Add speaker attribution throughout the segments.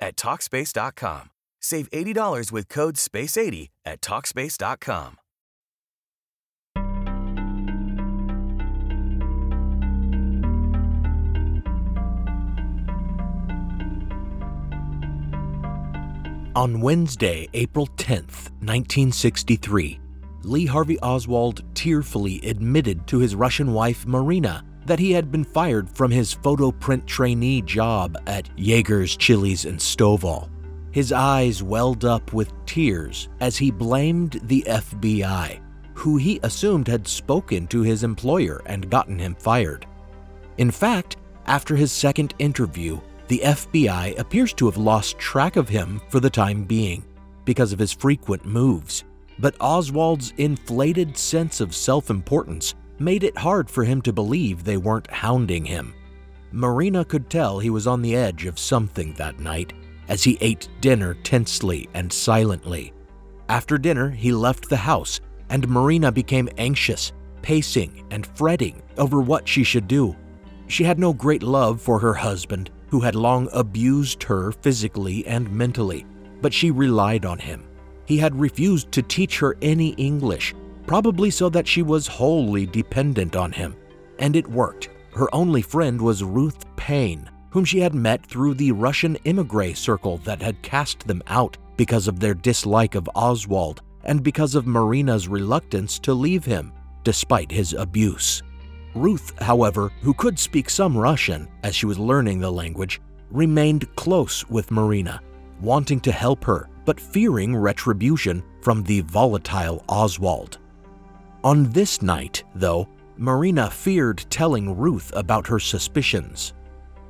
Speaker 1: at Talkspace.com. Save $80 with code SPACE80 at Talkspace.com.
Speaker 2: On Wednesday, April 10th, 1963, Lee Harvey Oswald tearfully admitted to his Russian wife Marina that he had been fired from his photo print trainee job at Jaggars-Chiles and Stovall. His eyes welled up with tears as he blamed the FBI, who he assumed had spoken to his employer and gotten him fired. In fact, after his second interview, the FBI appears to have lost track of him for the time being because of his frequent moves. But Oswald's inflated sense of self importance made it hard for him to believe they weren't hounding him. Marina could tell he was on the edge of something that night as he ate dinner tensely and silently. After dinner, he left the house, and Marina became anxious, pacing and fretting over what she should do. She had no great love for her husband, who had long abused her physically and mentally, but she relied on him. He had refused to teach her any English, probably so that she was wholly dependent on him. And it worked. Her only friend was Ruth Paine, whom she had met through the Russian emigre circle that had cast them out because of their dislike of Oswald and because of Marina's reluctance to leave him, despite his abuse. Ruth, however, who could speak some Russian as she was learning the language, remained close with Marina, wanting to help her but fearing retribution from the volatile Oswald. On this night, though, Marina feared telling Ruth about her suspicions.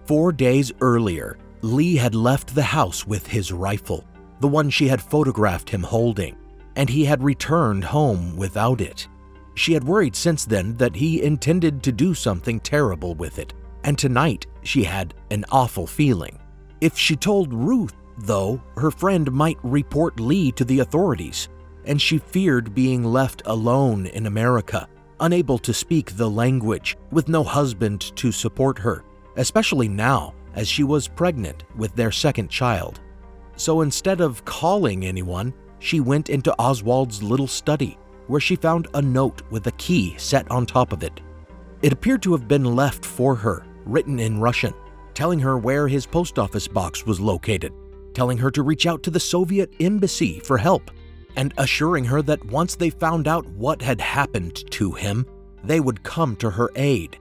Speaker 2: Four days earlier, Lee had left the house with his rifle, the one she had photographed him holding, and he had returned home without it. She had worried since then that he intended to do something terrible with it, and tonight she had an awful feeling. If she told Ruth, though, her friend might report Lee to the authorities, and she feared being left alone in America, unable to speak the language, with no husband to support her, especially now as she was pregnant with their second child. So instead of calling anyone, she went into Oswald's little study, where she found a note with a key set on top of it. It appeared to have been left for her, written in Russian, telling her where his post office box was located, telling her to reach out to the Soviet embassy for help, and assuring her that once they found out what had happened to him, they would come to her aid.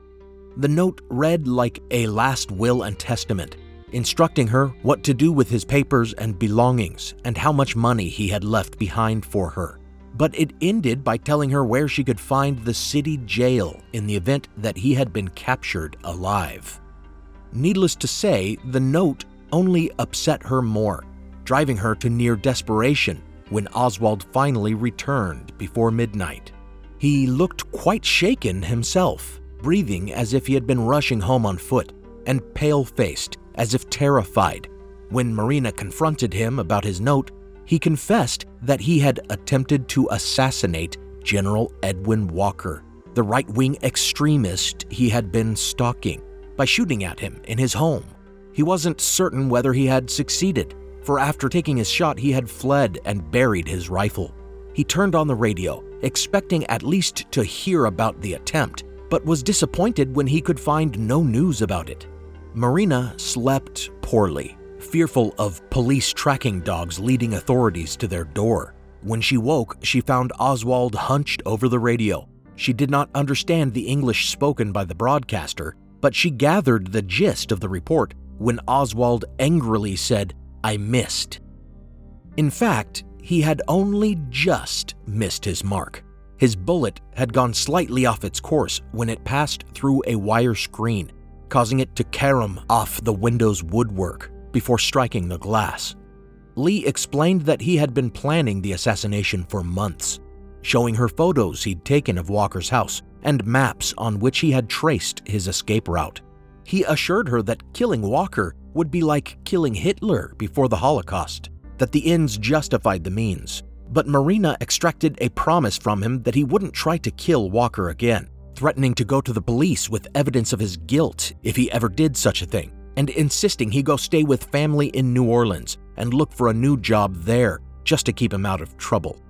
Speaker 2: The note read like a last will and testament, instructing her what to do with his papers and belongings and how much money he had left behind for her. But it ended by telling her where she could find the city jail in the event that he had been captured alive. Needless to say, the note only upset her more, driving her to near desperation when Oswald finally returned before midnight. He looked quite shaken himself, breathing as if he had been rushing home on foot, and pale faced, as if terrified. When Marina confronted him about his note, he confessed that he had attempted to assassinate General Edwin Walker, the right wing extremist he had been stalking, by shooting at him in his home. He wasn't certain whether he had succeeded, for after taking his shot, he had fled and buried his rifle. He turned on the radio, expecting at least to hear about the attempt, but was disappointed when he could find no news about it. Marina slept poorly, fearful of police tracking dogs leading authorities to their door. When she woke, she found Oswald hunched over the radio. She did not understand the English spoken by the broadcaster, but she gathered the gist of the report when Oswald angrily said, I missed. In fact, he had only just missed his mark. His bullet had gone slightly off its course when it passed through a wire screen, causing it to carom off the window's woodwork before striking the glass. Lee explained that he had been planning the assassination for months, showing her photos he'd taken of Walker's house and maps on which he had traced his escape route. He assured her that killing Walker would be like killing Hitler before the Holocaust, that the ends justified the means. But Marina extracted a promise from him that he wouldn't try to kill Walker again, threatening to go to the police with evidence of his guilt if he ever did such a thing, and insisting he go stay with family in New Orleans and look for a new job there just to keep him out of trouble.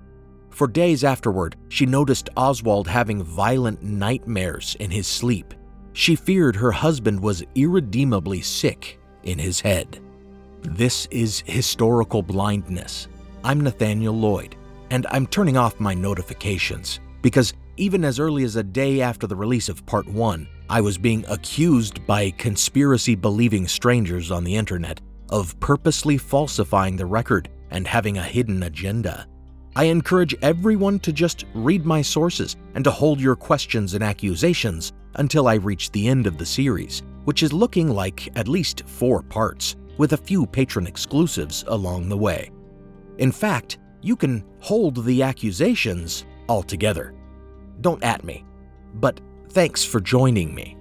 Speaker 2: For days afterward, she noticed Oswald having violent nightmares in his sleep. She feared her husband was irredeemably sick in his head. This is historical blindness. I'm Nathaniel Lloyd, and I'm turning off my notifications because even as early as a day after the release of Part 1, I was being accused by conspiracy believing strangers on the internet of purposely falsifying the record and having a hidden agenda. I encourage everyone to just read my sources and to hold your questions and accusations until I reach the end of the series, which is looking like at least four parts, with a few patron exclusives along the way. In fact, you can hold the accusations altogether. Don't at me, but thanks for joining me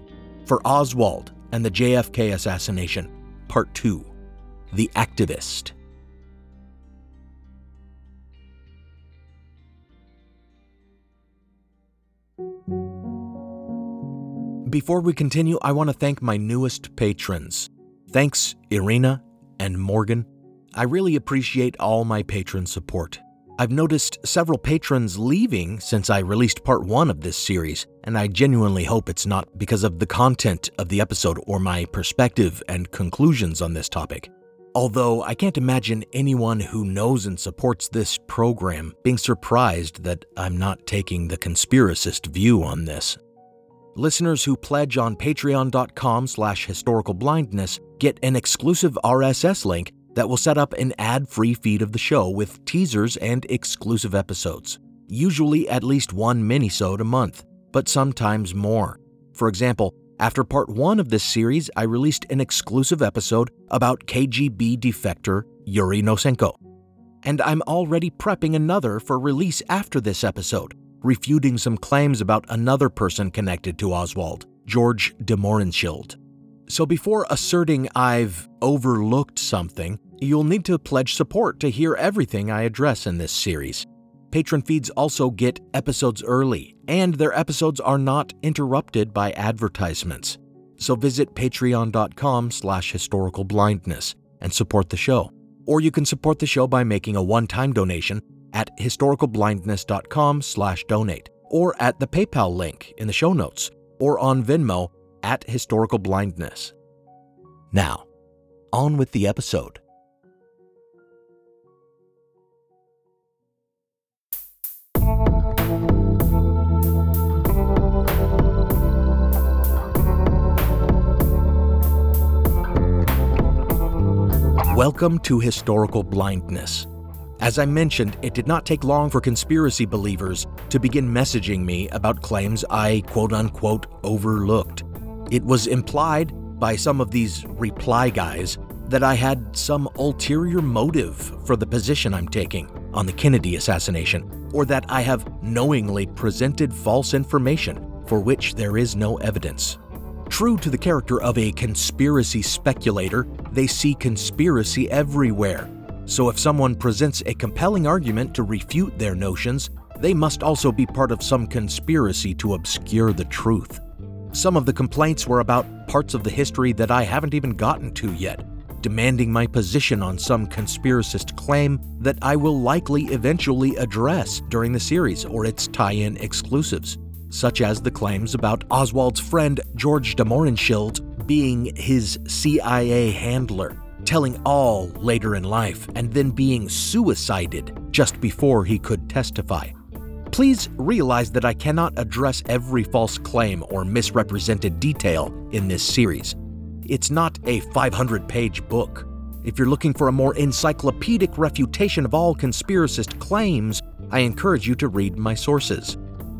Speaker 2: for Oswald and the JFK assassination, Part 2 The Activist. Before we continue, I want to thank my newest patrons. Thanks, Irina and Morgan. I really appreciate all my patron support. I've noticed several patrons leaving since I released part one of this series, and I genuinely hope it's not because of the content of the episode or my perspective and conclusions on this topic. Although I can't imagine anyone who knows and supports this program being surprised that I'm not taking the conspiracist view on this. Listeners who pledge on patreon.com slash historicalblindness get an exclusive RSS link that will set up an ad free feed of the show with teasers and exclusive episodes. Usually at least one minisode a month, but sometimes more. For example, after part one of this series, I released an exclusive episode about KGB defector Yuri Nosenko. And I'm already prepping another for release after this episode, refuting some claims about another person connected to Oswald, George de Mohrenschildt. So before asserting I've overlooked something, You'll need to pledge support to hear everything I address in this series. Patron feeds also get episodes early, and their episodes are not interrupted by advertisements. So visit patreon.com slash and support the show. Or you can support the show by making a one-time donation at historicalblindness.com slash donate, or at the PayPal link in the show notes, or on Venmo at historicalblindness. Now, on with the episode. Welcome to Historical Blindness. As I mentioned, it did not take long for conspiracy believers to begin messaging me about claims I quote unquote overlooked. It was implied by some of these reply guys that I had some ulterior motive for the position I'm taking on the Kennedy assassination, or that I have knowingly presented false information for which there is no evidence. True to the character of a conspiracy speculator, they see conspiracy everywhere. So if someone presents a compelling argument to refute their notions, they must also be part of some conspiracy to obscure the truth. Some of the complaints were about parts of the history that I haven't even gotten to yet, demanding my position on some conspiracist claim that I will likely eventually address during the series or its tie in exclusives such as the claims about Oswald's friend George de Mohrenschildt being his CIA handler, telling all later in life and then being suicided just before he could testify. Please realize that I cannot address every false claim or misrepresented detail in this series. It's not a 500 page book. If you're looking for a more encyclopedic refutation of all conspiracist claims, I encourage you to read my sources.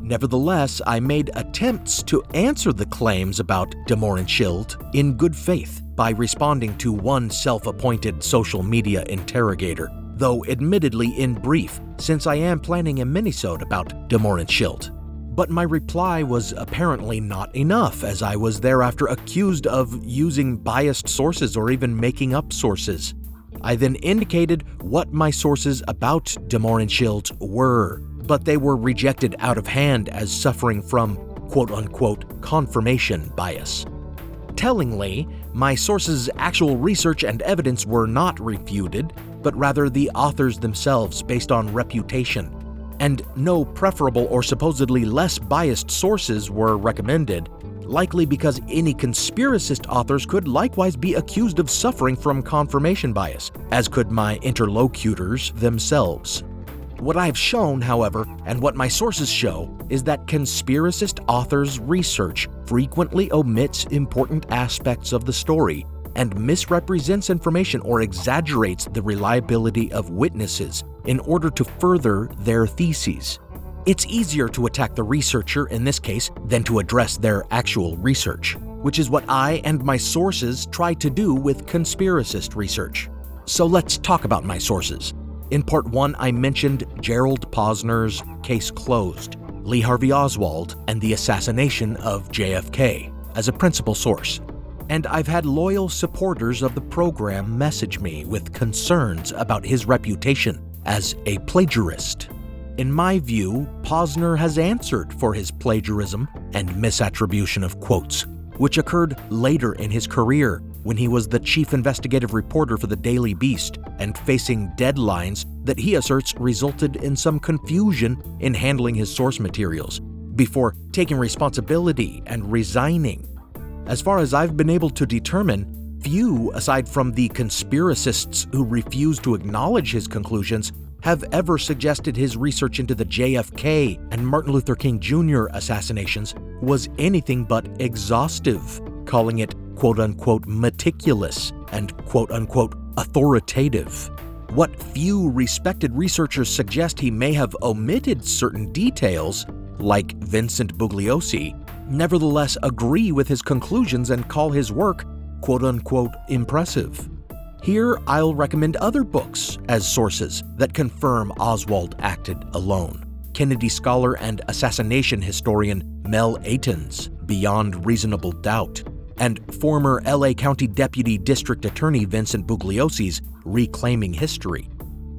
Speaker 2: Nevertheless, I made attempts to answer the claims about De Mohrenschildt in good faith by responding to one self appointed social media interrogator, though admittedly in brief, since I am planning a minisode about De Mohrenschildt. But my reply was apparently not enough, as I was thereafter accused of using biased sources or even making up sources. I then indicated what my sources about De Mohrenschildt were, but they were rejected out of hand as suffering from quote unquote confirmation bias. Tellingly, my sources' actual research and evidence were not refuted, but rather the authors themselves based on reputation. And no preferable or supposedly less biased sources were recommended, likely because any conspiracist authors could likewise be accused of suffering from confirmation bias, as could my interlocutors themselves. What I have shown, however, and what my sources show, is that conspiracist authors' research frequently omits important aspects of the story and misrepresents information or exaggerates the reliability of witnesses in order to further their theses. It's easier to attack the researcher in this case than to address their actual research, which is what I and my sources try to do with conspiracist research. So let's talk about my sources. In part one, I mentioned Gerald Posner's Case Closed, Lee Harvey Oswald, and the assassination of JFK as a principal source. And I've had loyal supporters of the program message me with concerns about his reputation as a plagiarist. In my view, Posner has answered for his plagiarism and misattribution of quotes, which occurred later in his career when he was the chief investigative reporter for the Daily Beast and facing deadlines that he asserts resulted in some confusion in handling his source materials before taking responsibility and resigning. As far as I've been able to determine, few, aside from the conspiracists who refuse to acknowledge his conclusions, have ever suggested his research into the JFK and Martin Luther King Jr. assassinations was anything but exhaustive, calling it quote unquote meticulous and quote unquote authoritative. What few respected researchers suggest he may have omitted certain details, like Vincent Bugliosi, nevertheless agree with his conclusions and call his work quote unquote impressive. Here, I'll recommend other books as sources that confirm Oswald acted alone. Kennedy scholar and assassination historian Mel Ayton's Beyond Reasonable Doubt, and former LA County Deputy District Attorney Vincent Bugliosi's Reclaiming History.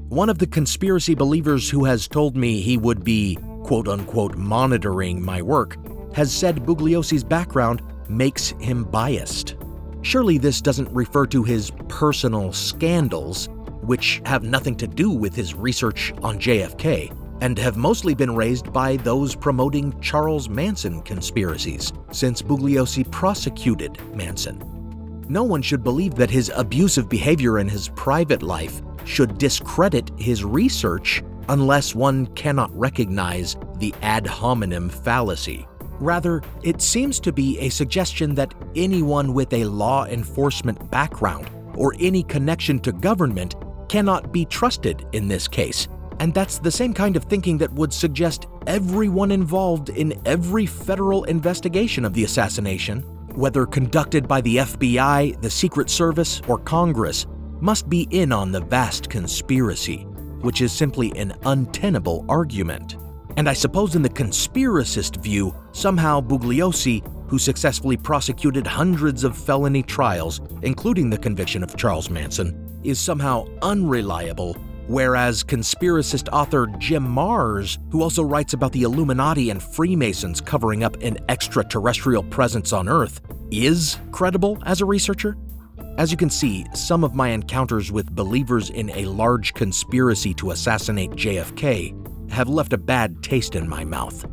Speaker 2: One of the conspiracy believers who has told me he would be, quote unquote, monitoring my work has said Bugliosi's background makes him biased. Surely this doesn't refer to his personal scandals, which have nothing to do with his research on JFK, and have mostly been raised by those promoting Charles Manson conspiracies, since Bugliosi prosecuted Manson. No one should believe that his abusive behavior in his private life should discredit his research unless one cannot recognize the ad hominem fallacy. Rather, it seems to be a suggestion that anyone with a law enforcement background or any connection to government cannot be trusted in this case, and that's the same kind of thinking that would suggest everyone involved in every federal investigation of the assassination, whether conducted by the FBI, the Secret Service, or Congress, must be in on the vast conspiracy, which is simply an untenable argument. And I suppose in the conspiracist view, somehow Bugliosi, who successfully prosecuted hundreds of felony trials, including the conviction of Charles Manson, is somehow unreliable Whereas conspiracist author Jim Marrs, who also writes about the Illuminati and Freemasons covering up an extraterrestrial presence on Earth, is credible as a researcher? As you can see, some of my encounters with believers in a large conspiracy to assassinate JFK have left a bad taste in my mouth.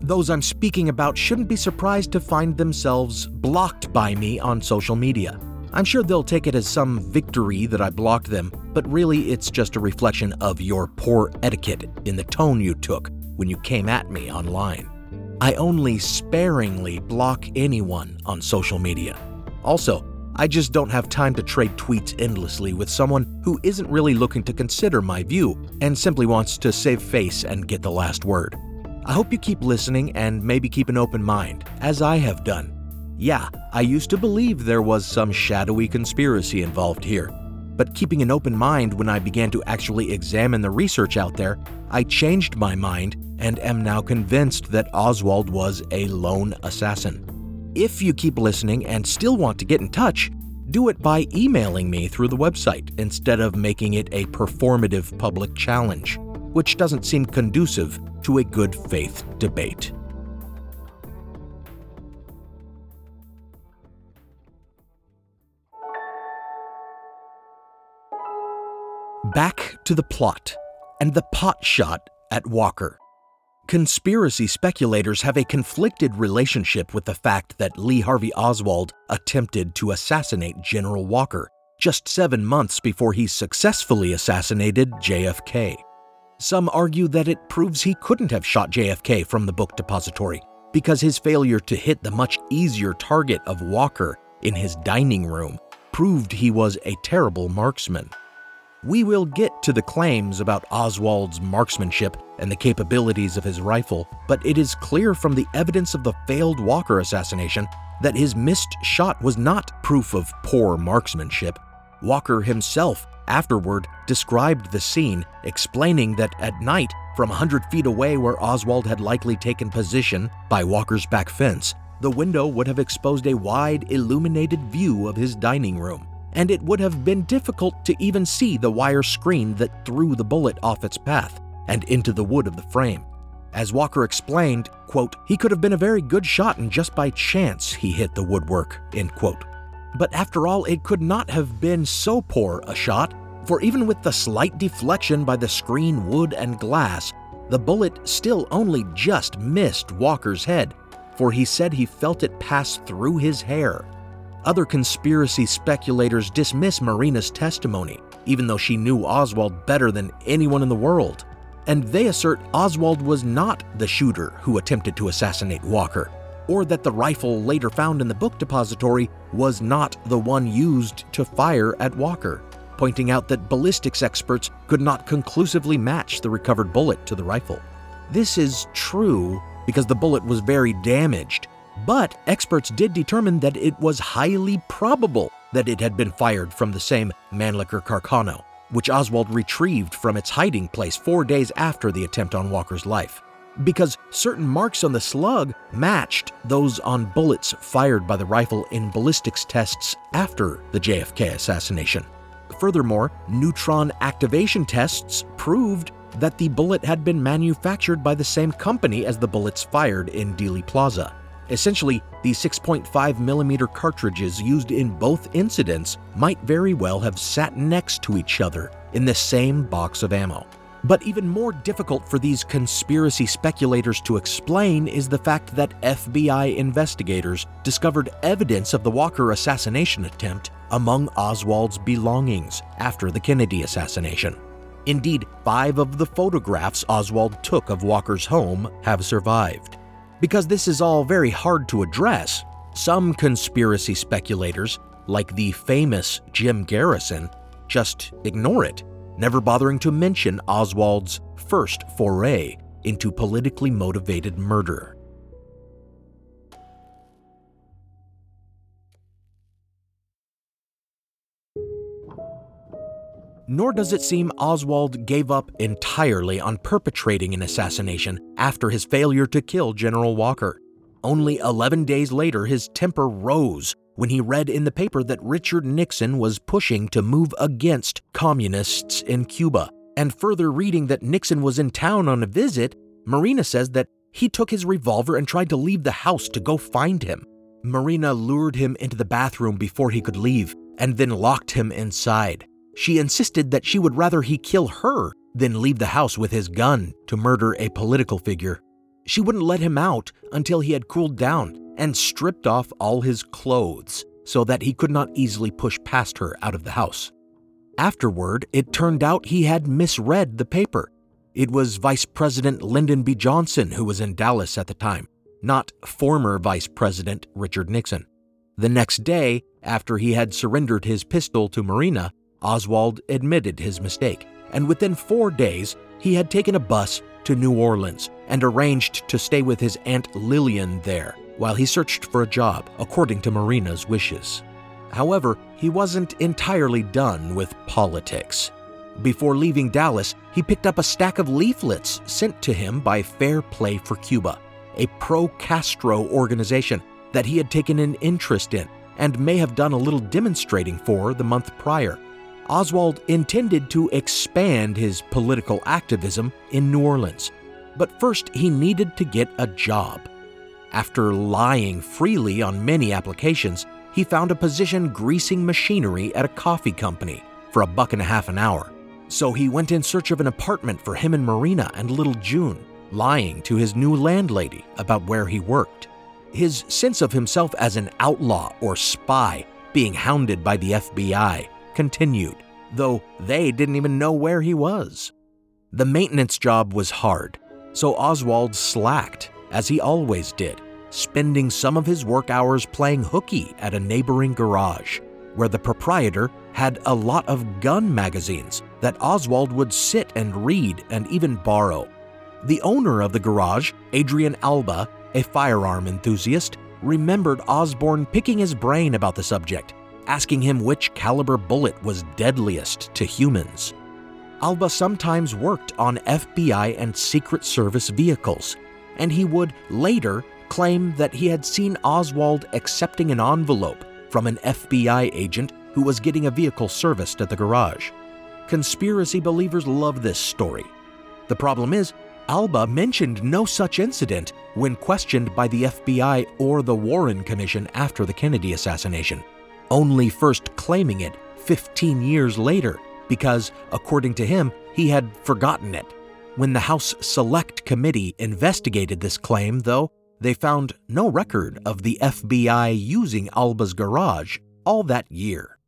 Speaker 2: Those I'm speaking about shouldn't be surprised to find themselves blocked by me on social media. I'm sure they'll take it as some victory that I blocked them, but really it's just a reflection of your poor etiquette in the tone you took when you came at me online. I only sparingly block anyone on social media. Also, I just don't have time to trade tweets endlessly with someone who isn't really looking to consider my view and simply wants to save face and get the last word. I hope you keep listening and maybe keep an open mind, as I have done. Yeah, I used to believe there was some shadowy conspiracy involved here, but keeping an open mind when I began to actually examine the research out there, I changed my mind and am now convinced that Oswald was a lone assassin. If you keep listening and still want to get in touch, do it by emailing me through the website instead of making it a performative public challenge, which doesn't seem conducive to a good faith debate. Back to the plot and the pot shot at Walker. Conspiracy speculators have a conflicted relationship with the fact that Lee Harvey Oswald attempted to assassinate General Walker just seven months before he successfully assassinated JFK. Some argue that it proves he couldn't have shot JFK from the book depository because his failure to hit the much easier target of Walker in his dining room proved he was a terrible marksman. We will get to the claims about Oswald's marksmanship and the capabilities of his rifle, but it is clear from the evidence of the failed Walker assassination that his missed shot was not proof of poor marksmanship. Walker himself afterward described the scene, explaining that at night, from a 100 feet away where Oswald had likely taken position by Walker's back fence, the window would have exposed a wide, illuminated view of his dining room and it would have been difficult to even see the wire screen that threw the bullet off its path and into the wood of the frame. As Walker explained, quote, he could have been a very good shot and just by chance he hit the woodwork, end quote. But after all, it could not have been so poor a shot, for even with the slight deflection by the screen wood and glass, the bullet still only just missed Walker's head, for he said he felt it pass through his hair other conspiracy speculators dismiss Marina's testimony, even though she knew Oswald better than anyone in the world. And they assert Oswald was not the shooter who attempted to assassinate Walker, or that the rifle later found in the book depository was not the one used to fire at Walker, pointing out that ballistics experts could not conclusively match the recovered bullet to the rifle. This is true because the bullet was very damaged but experts did determine that it was highly probable that it had been fired from the same Mannlicher Carcano, which Oswald retrieved from its hiding place four days after the attempt on Walker's life, because certain marks on the slug matched those on bullets fired by the rifle in ballistics tests after the JFK assassination. Furthermore, neutron activation tests proved that the bullet had been manufactured by the same company as the bullets fired in Dealey Plaza. Essentially, the 6.5mm cartridges used in both incidents might very well have sat next to each other in the same box of ammo. But even more difficult for these conspiracy speculators to explain is the fact that FBI investigators discovered evidence of the Walker assassination attempt among Oswald's belongings after the Kennedy assassination. Indeed, five of the photographs Oswald took of Walker's home have survived. Because this is all very hard to address, some conspiracy speculators, like the famous Jim Garrison, just ignore it, never bothering to mention Oswald's first foray into politically motivated murder. Nor does it seem Oswald gave up entirely on perpetrating an assassination after his failure to kill General Walker. Only 11 days later, his temper rose when he read in the paper that Richard Nixon was pushing to move against communists in Cuba. And further reading that Nixon was in town on a visit, Marina says that he took his revolver and tried to leave the house to go find him. Marina lured him into the bathroom before he could leave and then locked him inside. She insisted that she would rather he kill her than leave the house with his gun to murder a political figure. She wouldn't let him out until he had cooled down and stripped off all his clothes, so that he could not easily push past her out of the house. Afterward, it turned out he had misread the paper. It was Vice President Lyndon B. Johnson who was in Dallas at the time, not former Vice President Richard Nixon. The next day, after he had surrendered his pistol to Marina, Oswald admitted his mistake, and within four days, he had taken a bus to New Orleans and arranged to stay with his Aunt Lillian there while he searched for a job, according to Marina's wishes. However, he wasn't entirely done with politics. Before leaving Dallas, he picked up a stack of leaflets sent to him by Fair Play for Cuba, a pro Castro organization that he had taken an interest in and may have done a little demonstrating for the month prior. Oswald intended to expand his political activism in New Orleans, but first he needed to get a job. After lying freely on many applications, he found a position greasing machinery at a coffee company for a buck and a half an hour. So he went in search of an apartment for him and Marina and little June, lying to his new landlady about where he worked. His sense of himself as an outlaw or spy being hounded by the FBI continued, though they didn't even know where he was. The maintenance job was hard, so Oswald slacked, as he always did, spending some of his work hours playing hooky at a neighboring garage, where the proprietor had a lot of gun magazines that Oswald would sit and read and even borrow. The owner of the garage, Adrian Alba, a firearm enthusiast, remembered Osborne picking his brain about the subject, asking him which caliber bullet was deadliest to humans. Alba sometimes worked on FBI and Secret Service vehicles, and he would later claim that he had seen Oswald accepting an envelope from an FBI agent who was getting a vehicle serviced at the garage. Conspiracy believers love this story. The problem is, Alba mentioned no such incident when questioned by the FBI or the Warren Commission after the Kennedy assassination, only first claiming it 15 years later because, according to him, he had forgotten it. When the House Select Committee investigated this claim, though, they found no record of the FBI using Alba's garage all that year.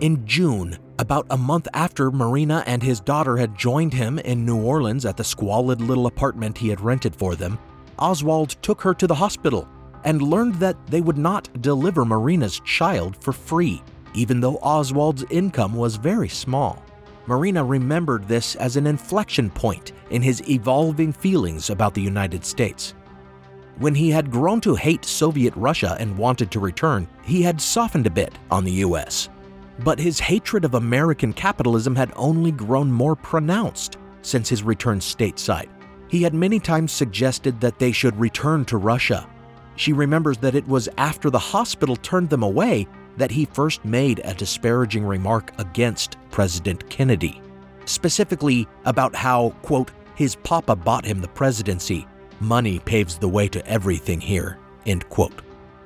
Speaker 2: In June, about a month after Marina and his daughter had joined him in New Orleans at the squalid little apartment he had rented for them, Oswald took her to the hospital and learned that they would not deliver Marina's child for free, even though Oswald's income was very small. Marina remembered this as an inflection point in his evolving feelings about the United States. When he had grown to hate Soviet Russia and wanted to return, he had softened a bit on the US but his hatred of American capitalism had only grown more pronounced since his return stateside. He had many times suggested that they should return to Russia. She remembers that it was after the hospital turned them away that he first made a disparaging remark against President Kennedy, specifically about how, quote, his papa bought him the presidency. Money paves the way to everything here, end quote.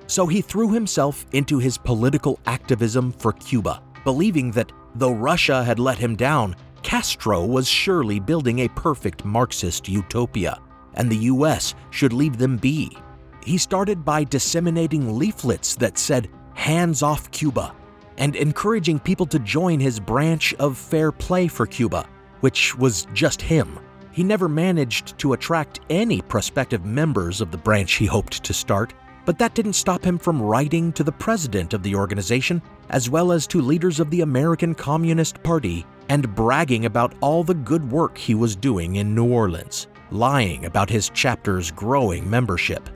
Speaker 2: So he threw himself into his political activism for Cuba, believing that though Russia had let him down, Castro was surely building a perfect Marxist utopia, and the US should leave them be. He started by disseminating leaflets that said, Hands off Cuba, and encouraging people to join his branch of Fair Play for Cuba, which was just him. He never managed to attract any prospective members of the branch he hoped to start, but that didn't stop him from writing to the president of the organization, as well as to leaders of the American Communist Party, and bragging about all the good work he was doing in New Orleans, lying about his chapter's growing membership.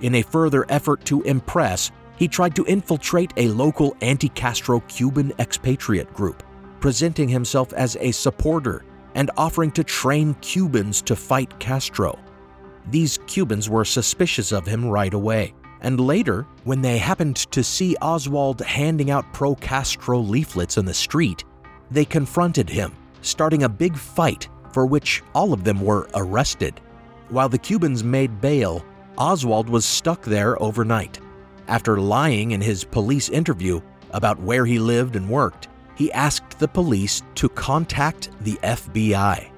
Speaker 2: In a further effort to impress, he tried to infiltrate a local anti Castro Cuban expatriate group, presenting himself as a supporter and offering to train Cubans to fight Castro. These Cubans were suspicious of him right away and later, when they happened to see Oswald handing out pro Castro leaflets in the street, they confronted him, starting a big fight for which all of them were arrested. While the Cubans made bail, Oswald was stuck there overnight. After lying in his police interview about where he lived and worked, he asked the police to contact the FBI.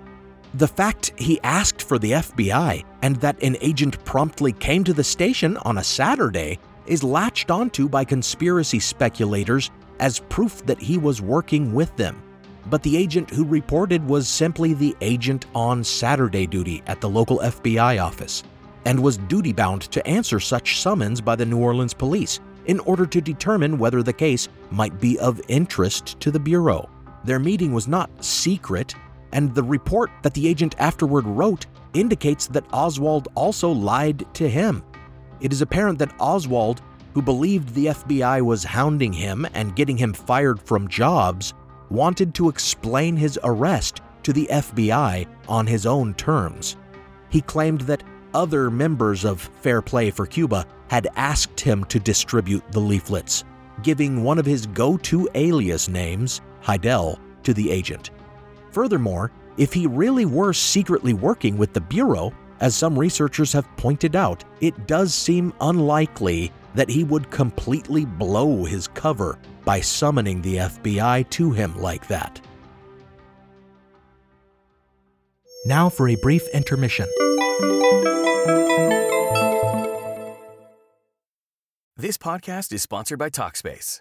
Speaker 2: The fact he asked for the FBI and that an agent promptly came to the station on a Saturday is latched onto by conspiracy speculators as proof that he was working with them. But the agent who reported was simply the agent on Saturday duty at the local FBI office and was duty bound to answer such summons by the New Orleans police in order to determine whether the case might be of interest to the Bureau. Their meeting was not secret, and the report that the agent afterward wrote indicates that Oswald also lied to him. It is apparent that Oswald, who believed the FBI was hounding him and getting him fired from jobs, wanted to explain his arrest to the FBI on his own terms. He claimed that other members of Fair Play for Cuba had asked him to distribute the leaflets, giving one of his go to alias names, Hidell, to the agent. Furthermore, if he really were secretly working with the Bureau, as some researchers have pointed out, it does seem unlikely that he would completely blow his cover by summoning the FBI to him like that. Now for a brief intermission.
Speaker 1: This podcast is sponsored by Talkspace.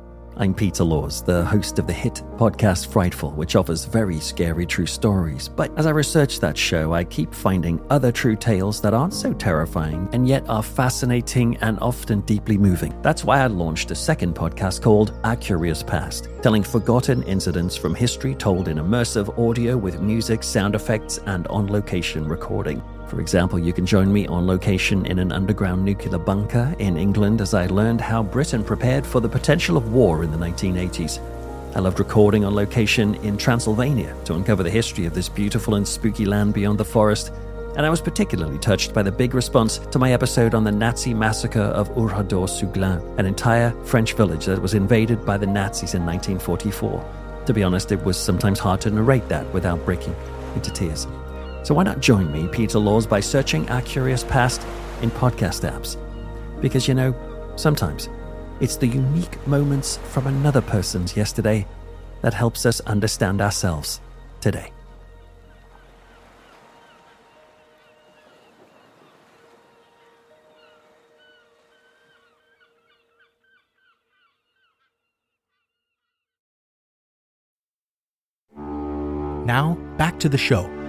Speaker 3: I'm Peter Laws, the host of the hit podcast Frightful, which offers very scary true stories. But as I research that show, I keep finding other true tales that aren't so terrifying and yet are fascinating and often deeply moving. That's why I launched a second podcast called Our Curious Past, telling forgotten incidents from history told in immersive audio with music, sound effects, and on location recording. For example, you can join me on location in an underground nuclear bunker in England as I learned how Britain prepared for the potential of war in the 1980s. I loved recording on location in Transylvania to uncover the history of this beautiful and spooky land beyond the forest. And I was particularly touched by the big response to my episode on the Nazi massacre of Oradour-sur-Glane, an entire French village that was invaded by the Nazis in 1944. To be honest, it was sometimes hard to narrate that without breaking into tears. So why not join me, Peter Laws, by searching Our Curious Past in podcast apps? Because you know, sometimes it's the unique moments from another person's yesterday that helps us understand ourselves today.
Speaker 2: Now, back to the show.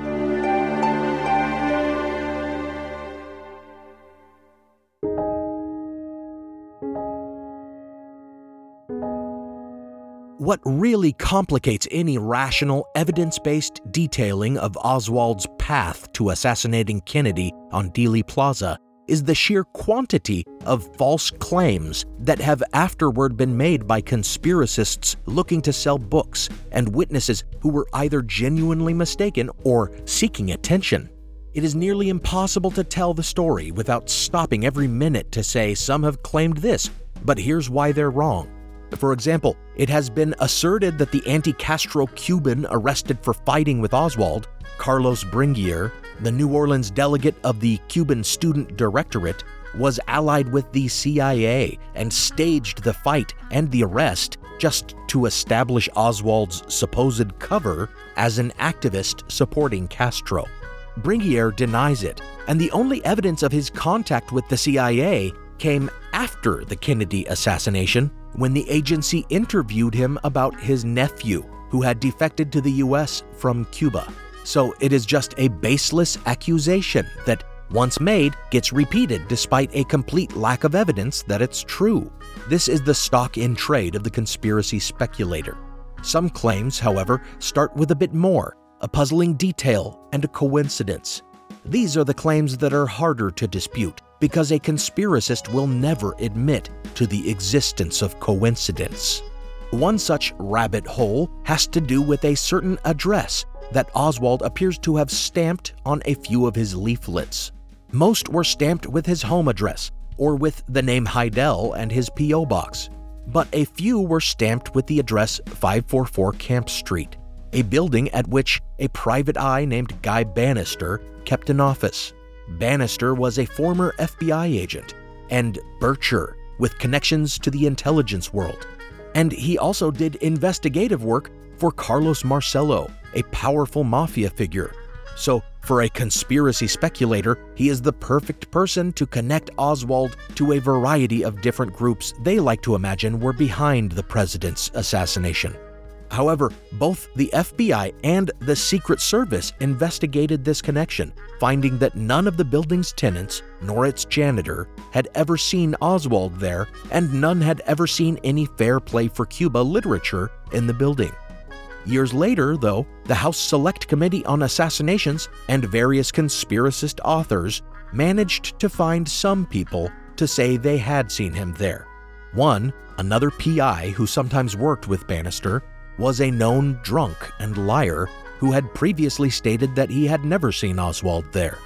Speaker 2: What really complicates any rational, evidence based detailing of Oswald's path to assassinating Kennedy on Dealey Plaza is the sheer quantity of false claims that have afterward been made by conspiracists looking to sell books and witnesses who were either genuinely mistaken or seeking attention. It is nearly impossible to tell the story without stopping every minute to say some have claimed this, but here's why they're wrong. For example, it has been asserted that the anti Castro Cuban arrested for fighting with Oswald, Carlos Bringuier, the New Orleans delegate of the Cuban Student Directorate, was allied with the CIA and staged the fight and the arrest just to establish Oswald's supposed cover as an activist supporting Castro. Bringuier denies it, and the only evidence of his contact with the CIA came after the Kennedy assassination when the agency interviewed him about his nephew, who had defected to the US from Cuba. So it is just a baseless accusation that, once made, gets repeated despite a complete lack of evidence that it's true. This is the stock in trade of the conspiracy speculator. Some claims, however, start with a bit more a puzzling detail and a coincidence. These are the claims that are harder to dispute because a conspiracist will never admit to the existence of coincidence. One such rabbit hole has to do with a certain address that Oswald appears to have stamped on a few of his leaflets. Most were stamped with his home address or with the name Hidell and his P.O. box, but a few were stamped with the address 544 Camp Street, a building at which a private eye named Guy Banister kept an office. Banister was a former FBI agent and Bircher with connections to the intelligence world. And he also did investigative work for Carlos Marcello, a powerful mafia figure. So, for a conspiracy speculator, he is the perfect person to connect Oswald to a variety of different groups they like to imagine were behind the president's assassination. However, both the FBI and the Secret Service investigated this connection, finding that none of the building's tenants nor its janitor had ever seen Oswald there, and none had ever seen any Fair Play for Cuba literature in the building. Years later, though, the House Select Committee on Assassinations and various conspiracist authors managed to find some people to say they had seen him there. One, another PI who sometimes worked with Banister, was a known drunk and liar who had previously stated that he had never seen Oswald there.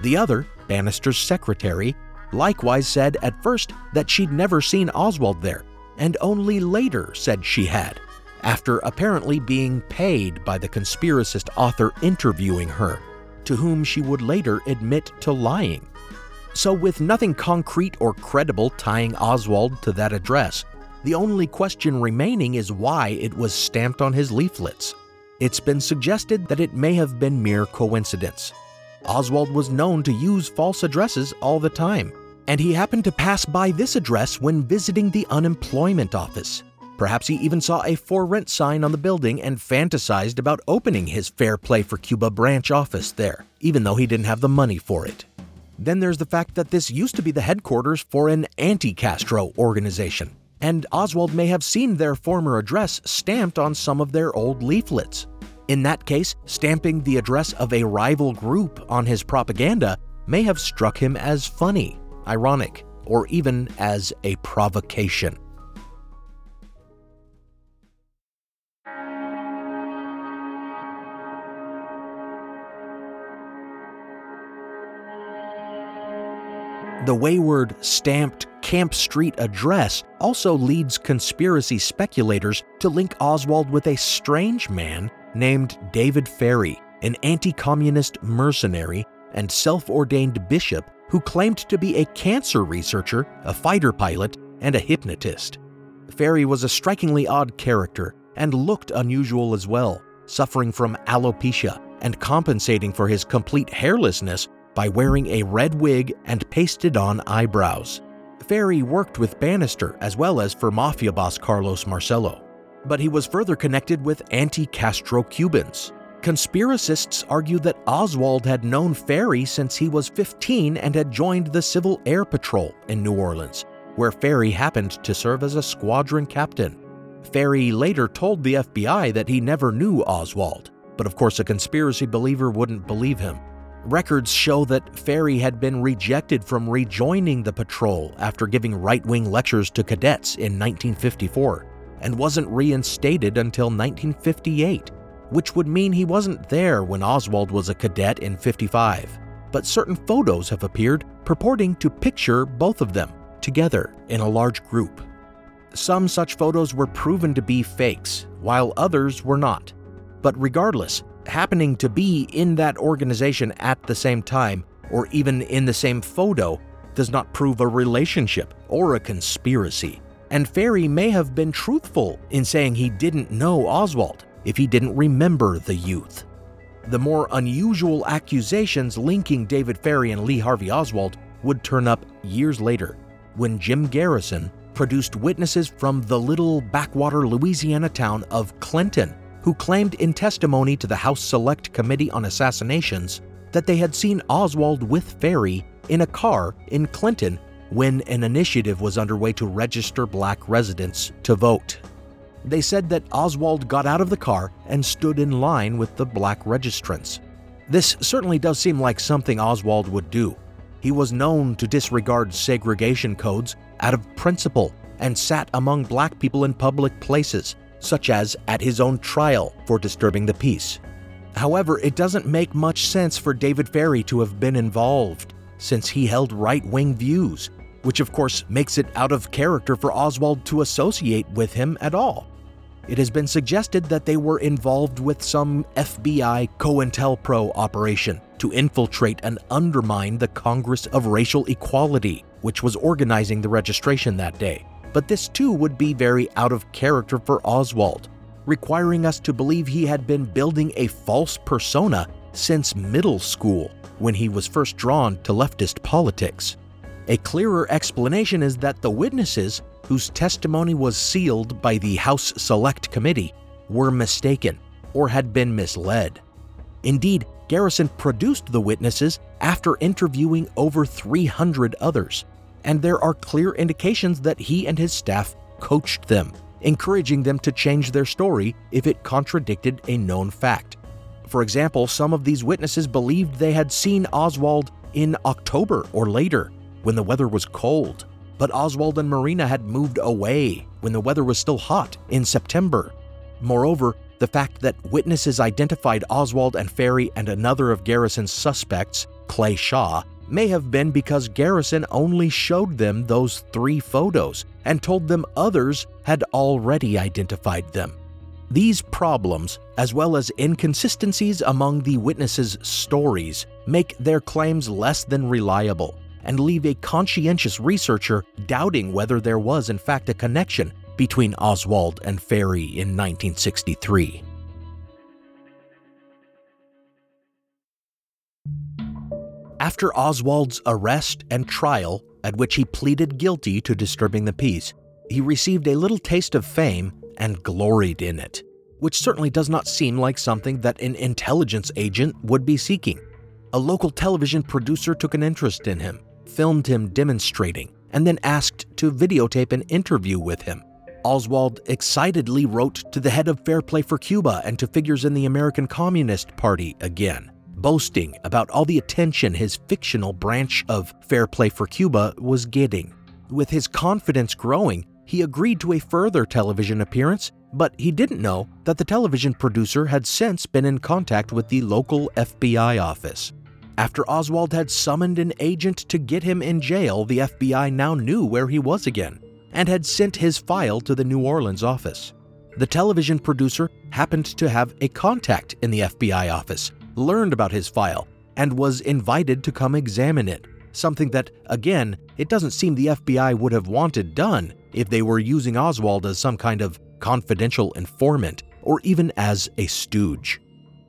Speaker 2: The other, Banister's secretary, likewise said at first that she'd never seen Oswald there, and only later said she had after apparently being paid by the conspiracist author interviewing her, to whom she would later admit to lying. So, with nothing concrete or credible tying Oswald to that address, the only question remaining is why it was stamped on his leaflets. It's been suggested that it may have been mere coincidence. Oswald was known to use false addresses all the time, and he happened to pass by this address when visiting the unemployment office. Perhaps he even saw a for rent sign on the building and fantasized about opening his Fair Play for Cuba branch office there, even though he didn't have the money for it. Then there's the fact that this used to be the headquarters for an anti Castro organization, and Oswald may have seen their former address stamped on some of their old leaflets. In that case, stamping the address of a rival group on his propaganda may have struck him as funny, ironic, or even as a provocation. The wayward, stamped Camp Street address also leads conspiracy speculators to link Oswald with a strange man named David Ferrie, an anti communist mercenary and self ordained bishop who claimed to be a cancer researcher, a fighter pilot, and a hypnotist. Ferrie was a strikingly odd character and looked unusual as well, suffering from alopecia and compensating for his complete hairlessness by wearing a red wig and pasted on eyebrows. Ferrie worked with Banister as well as for mafia boss Carlos Marcello. But he was further connected with anti Castro Cubans. Conspiracists argue that Oswald had known Ferrie since he was 15 and had joined the Civil Air Patrol in New Orleans, where Ferrie happened to serve as a squadron captain. Ferrie later told the FBI that he never knew Oswald, but of course, a conspiracy believer wouldn't believe him. Records show that Ferrie had been rejected from rejoining the patrol after giving right wing lectures to cadets in 1954 and wasn't reinstated until 1958, which would mean he wasn't there when Oswald was a cadet in 55. But certain photos have appeared purporting to picture both of them together in a large group. Some such photos were proven to be fakes, while others were not. But regardless, happening to be in that organization at the same time, or even in the same photo, does not prove a relationship or a conspiracy. And Ferrie may have been truthful in saying he didn't know Oswald if he didn't remember the youth. The more unusual accusations linking David Ferrie and Lee Harvey Oswald would turn up years later when Jim Garrison produced witnesses from the little backwater Louisiana town of Clinton who claimed in testimony to the House Select Committee on Assassinations that they had seen Oswald with Ferrie in a car in Clinton when an initiative was underway to register black residents to vote. They said that Oswald got out of the car and stood in line with the black registrants. This certainly does seem like something Oswald would do. He was known to disregard segregation codes out of principle and sat among black people in public places, such as at his own trial for disturbing the peace. However, it doesn't make much sense for David Ferrie to have been involved, since he held right wing views, which of course makes it out of character for Oswald to associate with him at all. It has been suggested that they were involved with some FBI COINTELPRO operation to infiltrate and undermine the Congress of Racial Equality, which was organizing the registration that day. But this too would be very out of character for Oswald, requiring us to believe he had been building a false persona since middle school when he was first drawn to leftist politics. A clearer explanation is that the witnesses, whose testimony was sealed by the House Select Committee, were mistaken or had been misled. Indeed, Garrison produced the witnesses after interviewing over 300 others, and there are clear indications that he and his staff coached them, encouraging them to change their story if it contradicted a known fact. For example, some of these witnesses believed they had seen Oswald in October or later, when the weather was cold, but Oswald and Marina had moved away when the weather was still hot in September. Moreover, the fact that witnesses identified Oswald and Ferrie and another of Garrison's suspects, Clay Shaw, may have been because Garrison only showed them those three photos and told them others had already identified them. These problems, as well as inconsistencies among the witnesses' stories, make their claims less than reliable and leave a conscientious researcher doubting whether there was, in fact, a connection between Oswald and Ferrie in 1963. After Oswald's arrest and trial, at which he pleaded guilty to disturbing the peace, he received a little taste of fame and gloried in it, which certainly does not seem like something that an intelligence agent would be seeking. A local television producer took an interest in him, filmed him demonstrating, and then asked to videotape an interview with him. Oswald excitedly wrote to the head of Fair Play for Cuba and to figures in the American Communist Party again boasting about all the attention his fictional branch of Fair Play for Cuba was getting. With his confidence growing, he agreed to a further television appearance, but he didn't know that the television producer had since been in contact with the local FBI office. After Oswald had summoned an agent to get him in jail, the FBI now knew where he was again and had sent his file to the New Orleans office. The television producer happened to have a contact in the FBI office learned about his file and was invited to come examine it, something that, again, it doesn't seem the FBI would have wanted done if they were using Oswald as some kind of confidential informant or even as a stooge.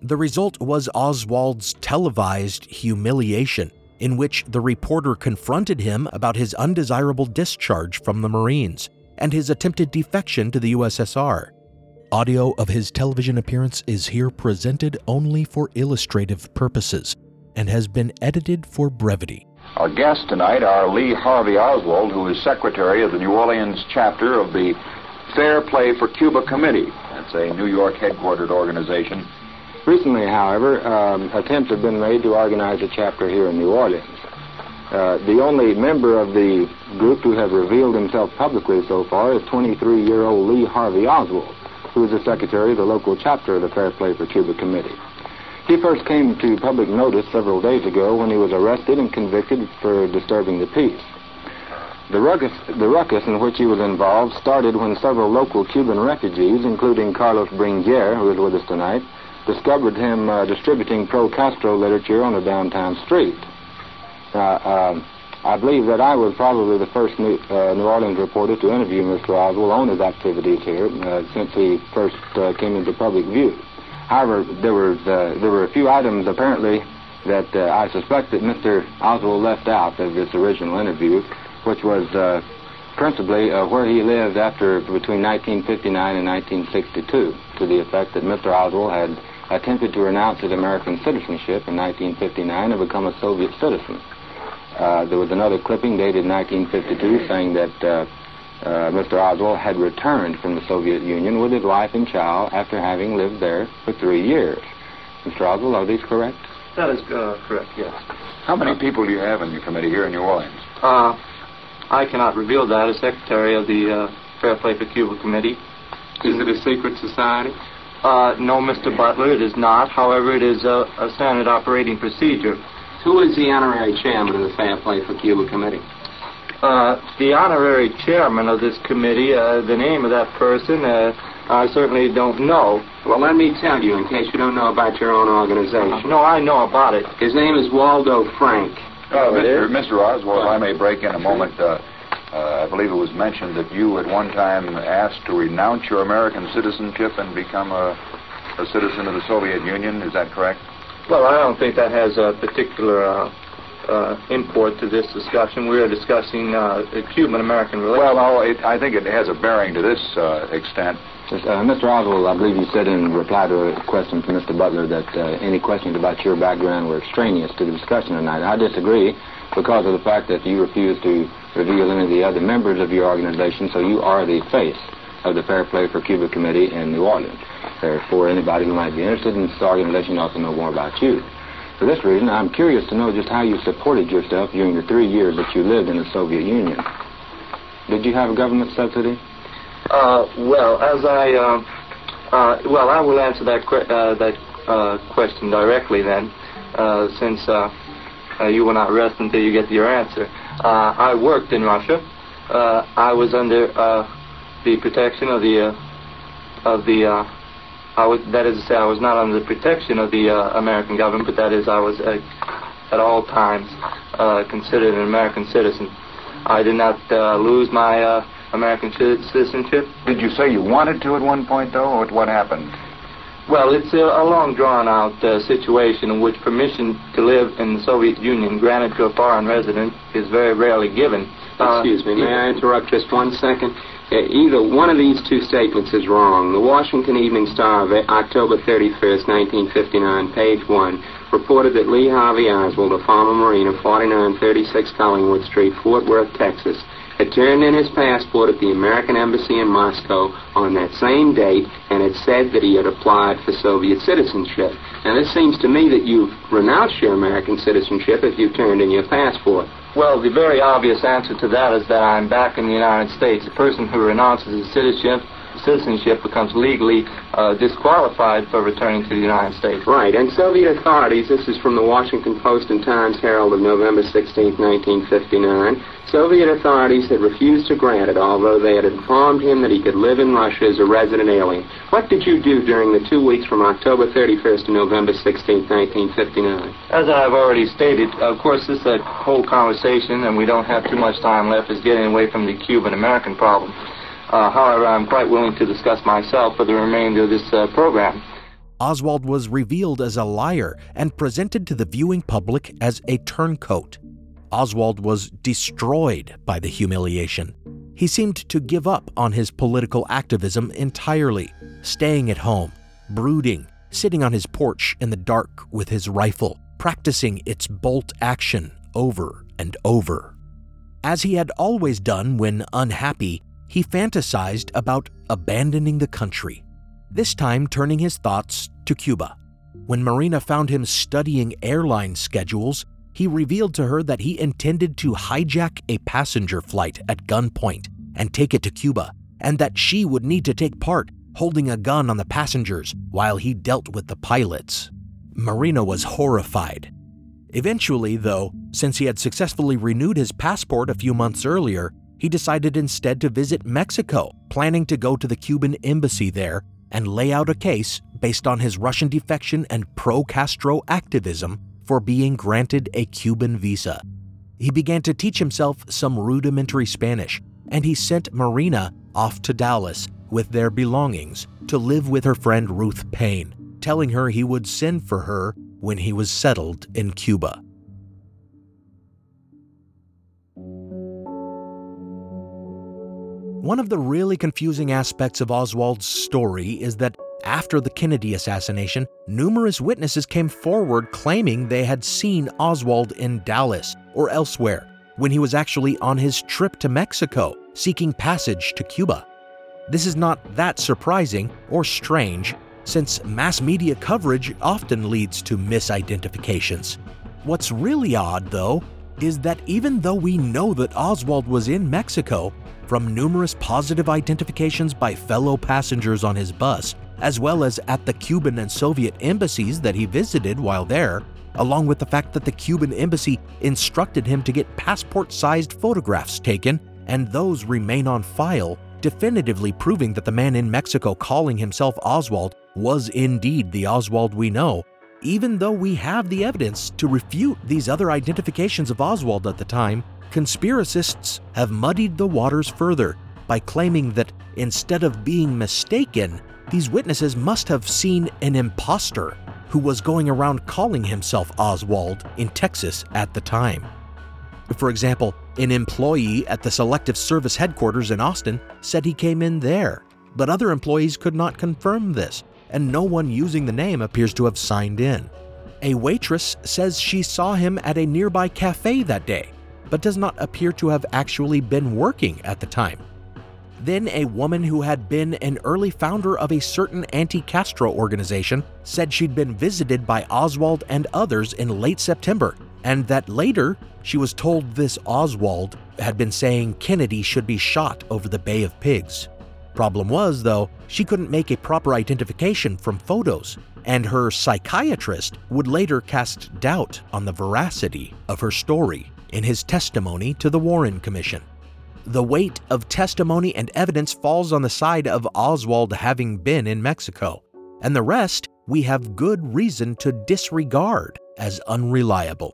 Speaker 2: The result was Oswald's televised humiliation, in which the reporter confronted him about his undesirable discharge from the Marines and his attempted defection to the USSR. Audio of his television appearance is here presented only for illustrative purposes and has been edited for brevity.
Speaker 4: Our guests tonight are Lee Harvey Oswald, who is secretary of the New Orleans chapter of the Fair Play for Cuba Committee. That's a New York headquartered organization.
Speaker 5: Recently, however, um, attempts have been made to organize a chapter here in New Orleans. Uh, the only member of the group to have revealed himself publicly so far is 23-year-old Lee Harvey Oswald, who is the secretary of the local chapter of the Fair Play for Cuba Committee. He first came to public notice several days ago when he was arrested and convicted for disturbing the peace. The ruckus, the ruckus in which he was involved started when several local Cuban refugees, including Carlos Bringuier, who is with us tonight, discovered him uh, distributing pro-Castro literature on a downtown street. Now, uh, I believe that I was probably the first New, uh, New Orleans reporter to interview Mr. Oswald on his activities here uh, since he first uh, came into public view. However, there was uh, there were a few items apparently that uh, I suspect that Mr. Oswald left out of this original interview, which was uh, principally where he lived after between 1959 and 1962, to the effect that Mr. Oswald had attempted to renounce his American citizenship in 1959 and become a Soviet citizen. Uh, there was another clipping dated 1952 saying that uh, uh, Mr. Oswald had returned from the Soviet Union with his wife and child after having lived there for three years. Mr. Oswald, are these correct?
Speaker 6: That is uh, correct, yes.
Speaker 4: How many people do you have in your committee here in New Orleans?
Speaker 6: Uh, I cannot reveal that as secretary of the uh, Fair Play for Cuba Committee.
Speaker 5: Is it a secret society?
Speaker 6: Uh, no, Mr. Butler, it is not. However, it is a, a standard operating procedure.
Speaker 5: Who is the honorary chairman of the Fair Play for Cuba Committee?
Speaker 6: Uh, the honorary chairman of this committee, uh, the name of that person, uh, I certainly don't know.
Speaker 5: Well, let me tell you, in case you don't know about your own organization.
Speaker 6: No, I know about it.
Speaker 5: His name is Waldo Frank.
Speaker 4: Oh, Mr. Mr. Oswald, I may break in a moment. Uh, uh, I believe it was mentioned that you at one time asked to renounce your American citizenship and become a, a citizen of the Soviet Union. Is that correct?
Speaker 6: Well, I don't think that has a particular uh, uh, import to this discussion. We are discussing uh, Cuban-American relations.
Speaker 4: Well, no, it, I think it has a bearing to this uh, extent.
Speaker 5: Uh, Mr. Oswald, I believe you said in reply to a question from Mr. Butler that uh, any questions about your background were extraneous to the discussion tonight. I disagree because of the fact that you refused to reveal any of the other members of your organization, so you are the face of the Fair Play for Cuba Committee in New Orleans. Therefore, anybody who might be interested in this organization ought to know more about you. For this reason, I'm curious to know just how you supported yourself during the three years that you lived in the Soviet Union. Did you have a government subsidy?
Speaker 6: Uh, well, as I, uh, uh, well, I will answer that que- uh, that uh, question directly then, uh, since you will not rest until you get your answer. I worked in Russia. I was under the protection of the of the was, that is to say, I was not under the protection of the uh, American government, but that is, I was uh, at all times uh, considered an American citizen. I did not uh, lose my uh, American citizenship.
Speaker 4: Did you say you wanted to at one point, though, or what happened?
Speaker 6: Well, it's a, a long, drawn-out uh, situation in which permission to live in the Soviet Union granted to a foreign resident is very rarely given.
Speaker 5: Excuse me, may I interrupt just one second? Uh, either one of these two statements is wrong. The Washington Evening Star of October 31st, 1959, page 1, reported that Lee Harvey Oswald, a former Marine of 4936 Collingwood Street, Fort Worth, Texas, had turned in his passport at the American Embassy in Moscow on that same date and had said that he had applied for Soviet citizenship. Now, this seems to me that you've renounced your American citizenship if you've turned in your passport.
Speaker 6: Well, the very obvious answer to that is that I'm back in the United States. A person who renounces his citizenship citizenship becomes legally uh, disqualified for returning to the United States.
Speaker 5: Right, and Soviet authorities, this is from the Washington Post and Times Herald of November 16, 1959, Soviet authorities had refused to grant it, although they had informed him that he could live in Russia as a resident alien. What did you do during the two weeks from October 31st to November 16, 1959?
Speaker 6: As I've already stated, of course, this is a whole conversation, and we don't have too much time left, is getting away from the Cuban-American problem. Uh, however, I'm quite willing to discuss myself for the remainder of this uh, program.
Speaker 2: Oswald was revealed as a liar and presented to the viewing public as a turncoat. Oswald was destroyed by the humiliation. He seemed to give up on his political activism entirely, staying at home, brooding, sitting on his porch in the dark with his rifle, practicing its bolt action over and over. As he had always done when unhappy, he fantasized about abandoning the country, this time turning his thoughts to Cuba. When Marina found him studying airline schedules, he revealed to her that he intended to hijack a passenger flight at gunpoint and take it to Cuba, and that she would need to take part, holding a gun on the passengers while he dealt with the pilots. Marina was horrified. Eventually, though, since he had successfully renewed his passport a few months earlier, he decided instead to visit Mexico, planning to go to the Cuban embassy there and lay out a case based on his Russian defection and pro Castro activism for being granted a Cuban visa. He began to teach himself some rudimentary Spanish, and he sent Marina off to Dallas with their belongings to live with her friend Ruth Paine, telling her he would send for her when he was settled in Cuba. One of the really confusing aspects of Oswald's story is that after the Kennedy assassination, numerous witnesses came forward claiming they had seen Oswald in Dallas or elsewhere when he was actually on his trip to Mexico seeking passage to Cuba. This is not that surprising or strange, since mass media coverage often leads to misidentifications. What's really odd, though, is that even though we know that Oswald was in Mexico, from numerous positive identifications by fellow passengers on his bus, as well as at the Cuban and Soviet embassies that he visited while there, along with the fact that the Cuban embassy instructed him to get passport sized photographs taken, and those remain on file, definitively proving that the man in Mexico calling himself Oswald was indeed the Oswald we know, even though we have the evidence to refute these other identifications of Oswald at the time, conspiracists have muddied the waters further by claiming that instead of being mistaken, these witnesses must have seen an impostor who was going around calling himself Oswald in Texas at the time. For example, an employee at the Selective Service headquarters in Austin said he came in there, but other employees could not confirm this, and no one using the name appears to have signed in. A waitress says she saw him at a nearby cafe that day, but does not appear to have actually been working at the time. Then, a woman who had been an early founder of a certain anti Castro organization said she'd been visited by Oswald and others in late September, and that later she was told this Oswald had been saying Kennedy should be shot over the Bay of Pigs. Problem was, though, she couldn't make a proper identification from photos, and her psychiatrist would later cast doubt on the veracity of her story in his testimony to the Warren Commission. The weight of testimony and evidence falls on the side of Oswald having been in Mexico, and the rest we have good reason to disregard as unreliable.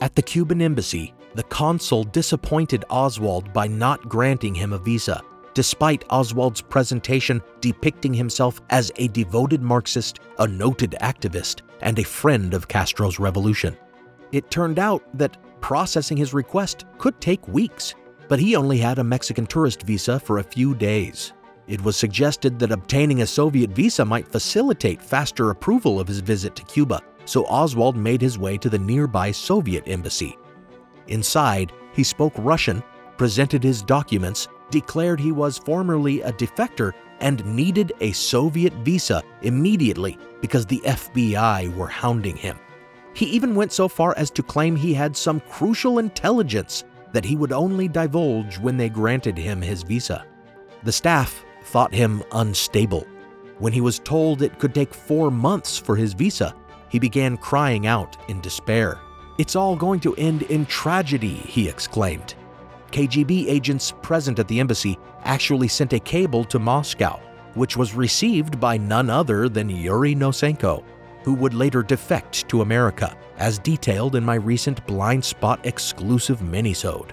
Speaker 2: At the Cuban embassy, the consul disappointed Oswald by not granting him a visa, despite Oswald's presentation depicting himself as a devoted Marxist, a noted activist, and a friend of Castro's revolution. It turned out that processing his request could take weeks, but he only had a Mexican tourist visa for a few days. It was suggested that obtaining a Soviet visa might facilitate faster approval of his visit to Cuba, so Oswald made his way to the nearby Soviet embassy. Inside, he spoke Russian, presented his documents, declared he was formerly a defector and needed a Soviet visa immediately because the FBI were hounding him. He even went so far as to claim he had some crucial intelligence that he would only divulge when they granted him his visa. The staff thought him unstable. When he was told it could take four months for his visa, he began crying out in despair. It's all going to end in tragedy, he exclaimed. KGB agents present at the embassy actually sent a cable to Moscow, which was received by none other than Yuri Nosenko, who would later defect to America, as detailed in my recent Blind Spot exclusive minisode.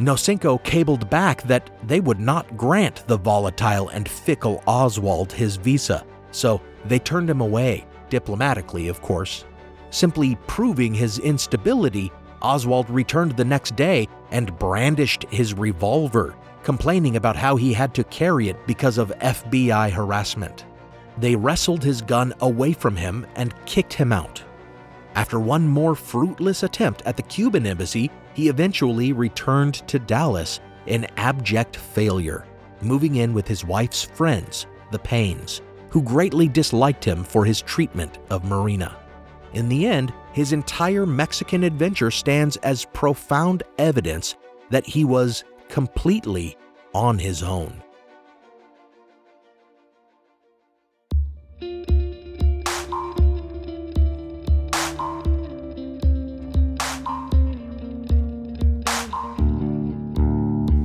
Speaker 2: Nosenko cabled back that they would not grant the volatile and fickle Oswald his visa, so they turned him away, diplomatically, of course. Simply proving his instability, Oswald returned the next day and brandished his revolver, complaining about how he had to carry it because of FBI harassment. They wrestled his gun away from him and kicked him out. After one more fruitless attempt at the Cuban embassy, he eventually returned to Dallas in abject failure, moving in with his wife's friends, the Paines, who greatly disliked him for his treatment of Marina. In the end, his entire Mexican adventure stands as profound evidence that he was completely on his own.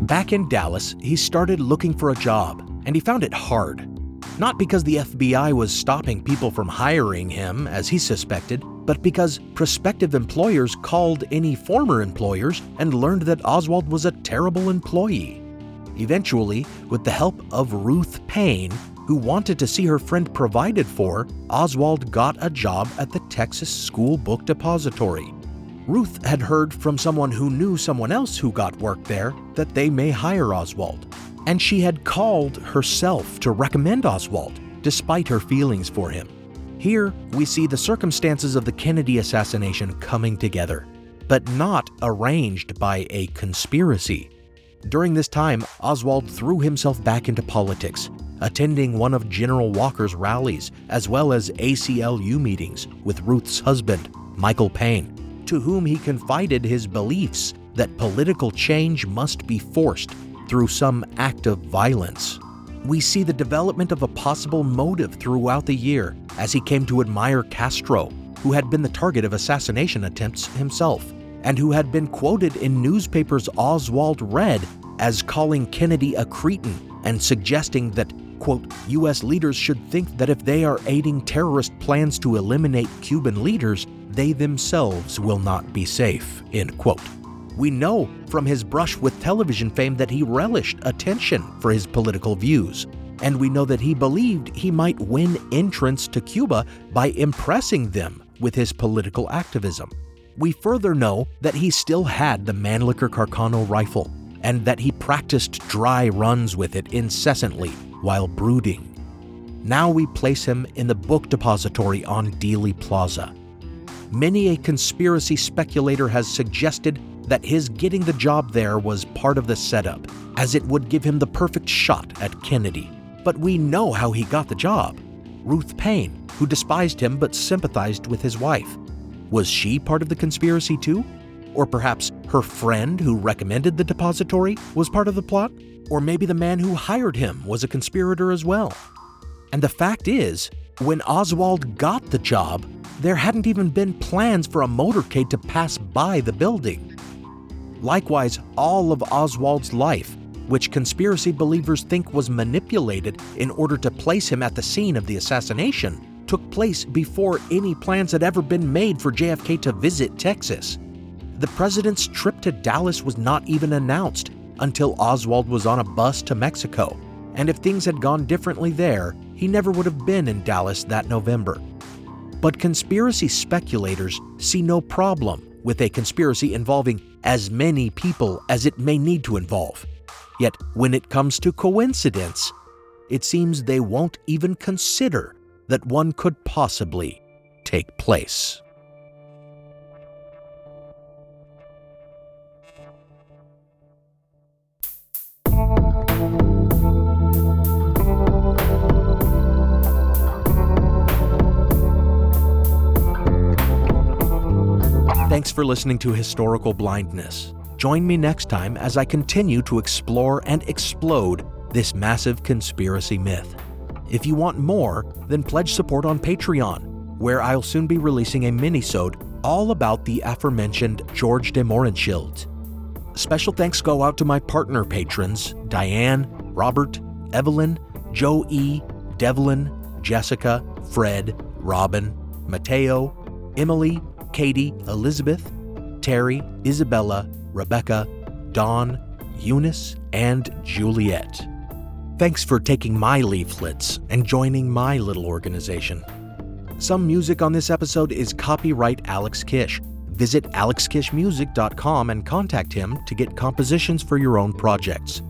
Speaker 2: Back in Dallas, he started looking for a job, and he found it hard. Not because the FBI was stopping people from hiring him, as he suspected, but because prospective employers called any former employers and learned that Oswald was a terrible employee. Eventually, with the help of Ruth Paine, who wanted to see her friend provided for, Oswald got a job at the Texas School Book Depository. Ruth had heard from someone who knew someone else who got work there that they may hire Oswald, and she had called herself to recommend Oswald, despite her feelings for him. Here, we see the circumstances of the Kennedy assassination coming together, but not arranged by a conspiracy. During this time, Oswald threw himself back into politics, attending one of General Walker's rallies as well as ACLU meetings with Ruth's husband, Michael Paine to whom he confided his beliefs that political change must be forced through some act of violence. We see the development of a possible motive throughout the year as he came to admire Castro, who had been the target of assassination attempts himself, and who had been quoted in newspapers Oswald read as calling Kennedy a cretin and suggesting that, quote, U.S. leaders should think that if they are aiding terrorist plans to eliminate Cuban leaders, they themselves will not be safe. End quote. We know from his brush with television fame that he relished attention for his political views, and we know that he believed he might win entrance to Cuba by impressing them with his political activism. We further know that he still had the Mannlicher Carcano rifle, and that he practiced dry runs with it incessantly while brooding. Now we place him in the book depository on Dealey Plaza many a conspiracy speculator has suggested that his getting the job there was part of the setup, as it would give him the perfect shot at Kennedy. But we know how he got the job. Ruth Paine, who despised him but sympathized with his wife. Was she part of the conspiracy too? Or perhaps her friend who recommended the depository was part of the plot? Or maybe the man who hired him was a conspirator as well? And the fact is, when Oswald got the job, there hadn't even been plans for a motorcade to pass by the building. Likewise, all of Oswald's life, which conspiracy believers think was manipulated in order to place him at the scene of the assassination, took place before any plans had ever been made for JFK to visit Texas. The president's trip to Dallas was not even announced until Oswald was on a bus to Mexico, and if things had gone differently there, he never would have been in Dallas that November. But conspiracy speculators see no problem with a conspiracy involving as many people as it may need to involve. Yet, when it comes to coincidence, it seems they won't even consider that one could possibly take place. Thanks for listening to Historical Blindness. Join me next time as I continue to explore and explode this massive conspiracy myth. If you want more, then pledge support on Patreon, where I'll soon be releasing a mini-sode all about the aforementioned George de Mohrenschildt. Special thanks go out to my partner patrons Diane, Robert, Evelyn, Joe E., Devlin, Jessica, Fred, Robin, Mateo, Emily, Katie, Elizabeth, Terry, Isabella, Rebecca, Dawn, Eunice, and Juliet. Thanks for taking my leaflets and joining my little organization. Some music on this episode is copyright Alex Kish. Visit alexkishmusic.com and contact him to get compositions for your own projects.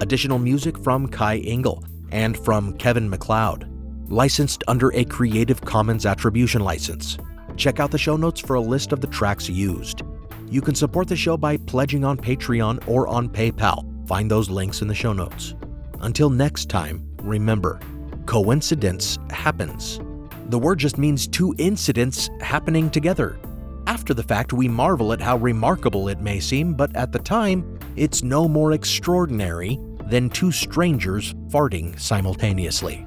Speaker 2: Additional music from Kai Engel and from Kevin MacLeod. Licensed under a Creative Commons Attribution License. Check out the show notes for a list of the tracks used. You can support the show by pledging on Patreon or on PayPal. Find those links in the show notes. Until next time, remember coincidence happens. The word just means two incidents happening together. After the fact, we marvel at how remarkable it may seem, but at the time, it's no more extraordinary than two strangers farting simultaneously.